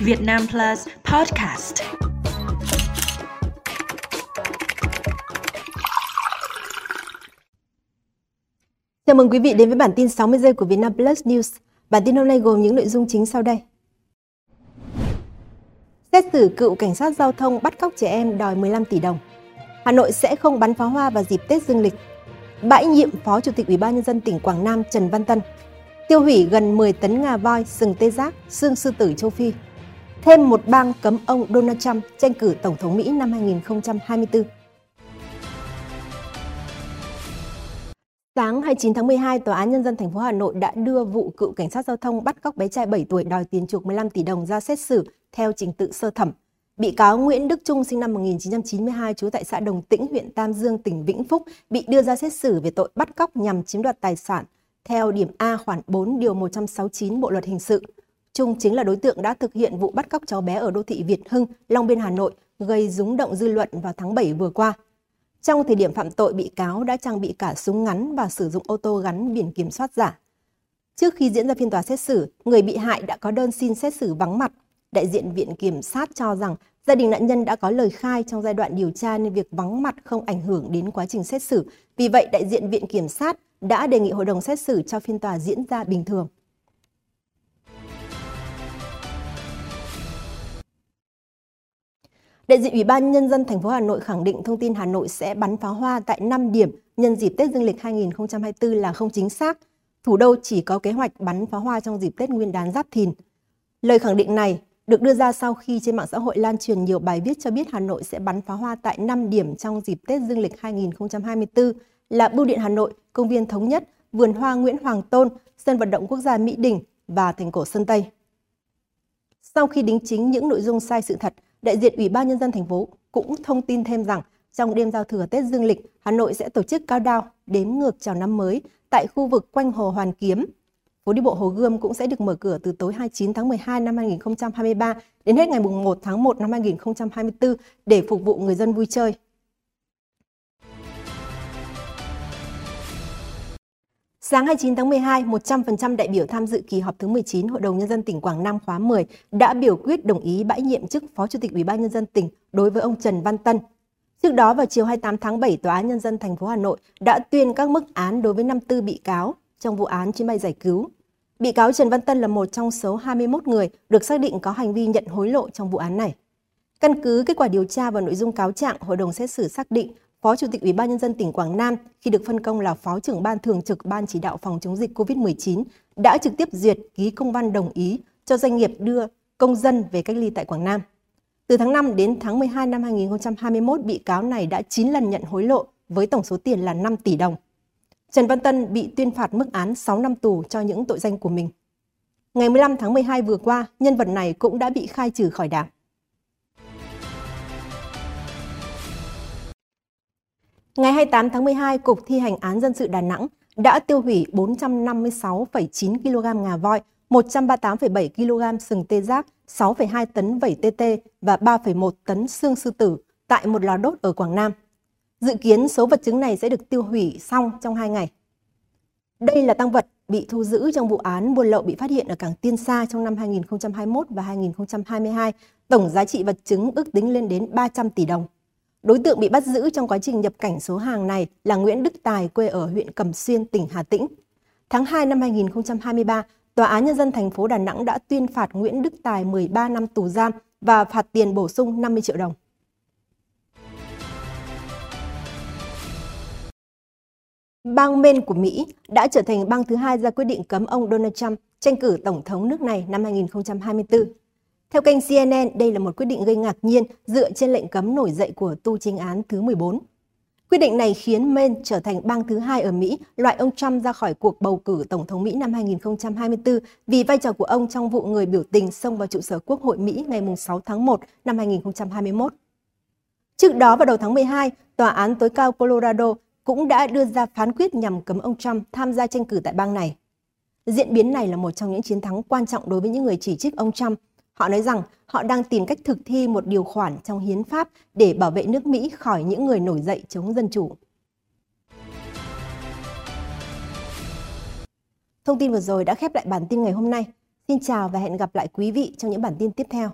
Việt Nam Plus Podcast. Chào mừng quý vị đến với bản tin 60 giây của Việt Nam Plus News. Bản tin hôm nay gồm những nội dung chính sau đây. Xét xử cựu cảnh sát giao thông bắt cóc trẻ em đòi 15 tỷ đồng. Hà Nội sẽ không bắn pháo hoa vào dịp Tết Dương lịch. Bãi nhiệm Phó Chủ tịch Ủy ban nhân dân tỉnh Quảng Nam Trần Văn Tân. Tiêu hủy gần 10 tấn ngà voi, sừng tê giác, xương sư tử châu Phi. Thêm một bang cấm ông Donald Trump tranh cử Tổng thống Mỹ năm 2024. Sáng 29 tháng 12, Tòa án Nhân dân thành phố Hà Nội đã đưa vụ cựu cảnh sát giao thông bắt cóc bé trai 7 tuổi đòi tiền chuộc 15 tỷ đồng ra xét xử theo trình tự sơ thẩm. Bị cáo Nguyễn Đức Trung sinh năm 1992 trú tại xã Đồng Tĩnh, huyện Tam Dương, tỉnh Vĩnh Phúc bị đưa ra xét xử về tội bắt cóc nhằm chiếm đoạt tài sản theo điểm A khoản 4 điều 169 Bộ luật hình sự. Trung chính là đối tượng đã thực hiện vụ bắt cóc cháu bé ở đô thị Việt Hưng, Long Biên, Hà Nội, gây rúng động dư luận vào tháng 7 vừa qua. Trong thời điểm phạm tội, bị cáo đã trang bị cả súng ngắn và sử dụng ô tô gắn biển kiểm soát giả. Trước khi diễn ra phiên tòa xét xử, người bị hại đã có đơn xin xét xử vắng mặt. Đại diện Viện Kiểm sát cho rằng gia đình nạn nhân đã có lời khai trong giai đoạn điều tra nên việc vắng mặt không ảnh hưởng đến quá trình xét xử. Vì vậy, đại diện Viện Kiểm sát đã đề nghị hội đồng xét xử cho phiên tòa diễn ra bình thường. Đại diện Ủy ban Nhân dân thành phố Hà Nội khẳng định thông tin Hà Nội sẽ bắn pháo hoa tại 5 điểm nhân dịp Tết Dương lịch 2024 là không chính xác. Thủ đô chỉ có kế hoạch bắn pháo hoa trong dịp Tết Nguyên đán Giáp Thìn. Lời khẳng định này được đưa ra sau khi trên mạng xã hội lan truyền nhiều bài viết cho biết Hà Nội sẽ bắn pháo hoa tại 5 điểm trong dịp Tết Dương lịch 2024 là Bưu điện Hà Nội, Công viên Thống Nhất, Vườn Hoa Nguyễn Hoàng Tôn, Sân vận động quốc gia Mỹ Đình và thành cổ Sơn Tây. Sau khi đính chính những nội dung sai sự thật, đại diện Ủy ban Nhân dân thành phố cũng thông tin thêm rằng trong đêm giao thừa Tết Dương lịch, Hà Nội sẽ tổ chức cao đao đếm ngược chào năm mới tại khu vực quanh Hồ Hoàn Kiếm. Phố đi bộ Hồ Gươm cũng sẽ được mở cửa từ tối 29 tháng 12 năm 2023 đến hết ngày 1 tháng 1 năm 2024 để phục vụ người dân vui chơi. Sáng 29 tháng 12, 100% đại biểu tham dự kỳ họp thứ 19 Hội đồng Nhân dân tỉnh Quảng Nam khóa 10 đã biểu quyết đồng ý bãi nhiệm chức Phó Chủ tịch Ủy ban Nhân dân tỉnh đối với ông Trần Văn Tân. Trước đó vào chiều 28 tháng 7, Tòa án Nhân dân thành phố Hà Nội đã tuyên các mức án đối với 54 bị cáo trong vụ án chuyến bay giải cứu. Bị cáo Trần Văn Tân là một trong số 21 người được xác định có hành vi nhận hối lộ trong vụ án này. Căn cứ kết quả điều tra và nội dung cáo trạng, Hội đồng xét xử xác định Phó Chủ tịch Ủy ban nhân dân tỉnh Quảng Nam khi được phân công là Phó trưởng ban thường trực Ban chỉ đạo phòng chống dịch COVID-19 đã trực tiếp duyệt ký công văn đồng ý cho doanh nghiệp đưa công dân về cách ly tại Quảng Nam. Từ tháng 5 đến tháng 12 năm 2021, bị cáo này đã 9 lần nhận hối lộ với tổng số tiền là 5 tỷ đồng. Trần Văn Tân bị tuyên phạt mức án 6 năm tù cho những tội danh của mình. Ngày 15 tháng 12 vừa qua, nhân vật này cũng đã bị khai trừ khỏi đảng. Ngày 28 tháng 12, Cục Thi hành án dân sự Đà Nẵng đã tiêu hủy 456,9 kg ngà voi, 138,7 kg sừng tê giác, 6,2 tấn vẩy tê tê và 3,1 tấn xương sư tử tại một lò đốt ở Quảng Nam. Dự kiến số vật chứng này sẽ được tiêu hủy xong trong 2 ngày. Đây là tăng vật bị thu giữ trong vụ án buôn lậu bị phát hiện ở cảng Tiên Sa trong năm 2021 và 2022. Tổng giá trị vật chứng ước tính lên đến 300 tỷ đồng. Đối tượng bị bắt giữ trong quá trình nhập cảnh số hàng này là Nguyễn Đức Tài quê ở huyện Cẩm Xuyên, tỉnh Hà Tĩnh. Tháng 2 năm 2023, Tòa án Nhân dân thành phố Đà Nẵng đã tuyên phạt Nguyễn Đức Tài 13 năm tù giam và phạt tiền bổ sung 50 triệu đồng. Bang Maine của Mỹ đã trở thành bang thứ hai ra quyết định cấm ông Donald Trump tranh cử tổng thống nước này năm 2024. Theo kênh CNN, đây là một quyết định gây ngạc nhiên dựa trên lệnh cấm nổi dậy của tu chính án thứ 14. Quyết định này khiến Maine trở thành bang thứ hai ở Mỹ loại ông Trump ra khỏi cuộc bầu cử Tổng thống Mỹ năm 2024 vì vai trò của ông trong vụ người biểu tình xông vào trụ sở Quốc hội Mỹ ngày 6 tháng 1 năm 2021. Trước đó vào đầu tháng 12, Tòa án tối cao Colorado cũng đã đưa ra phán quyết nhằm cấm ông Trump tham gia tranh cử tại bang này. Diễn biến này là một trong những chiến thắng quan trọng đối với những người chỉ trích ông Trump Họ nói rằng họ đang tìm cách thực thi một điều khoản trong hiến pháp để bảo vệ nước Mỹ khỏi những người nổi dậy chống dân chủ. Thông tin vừa rồi đã khép lại bản tin ngày hôm nay. Xin chào và hẹn gặp lại quý vị trong những bản tin tiếp theo.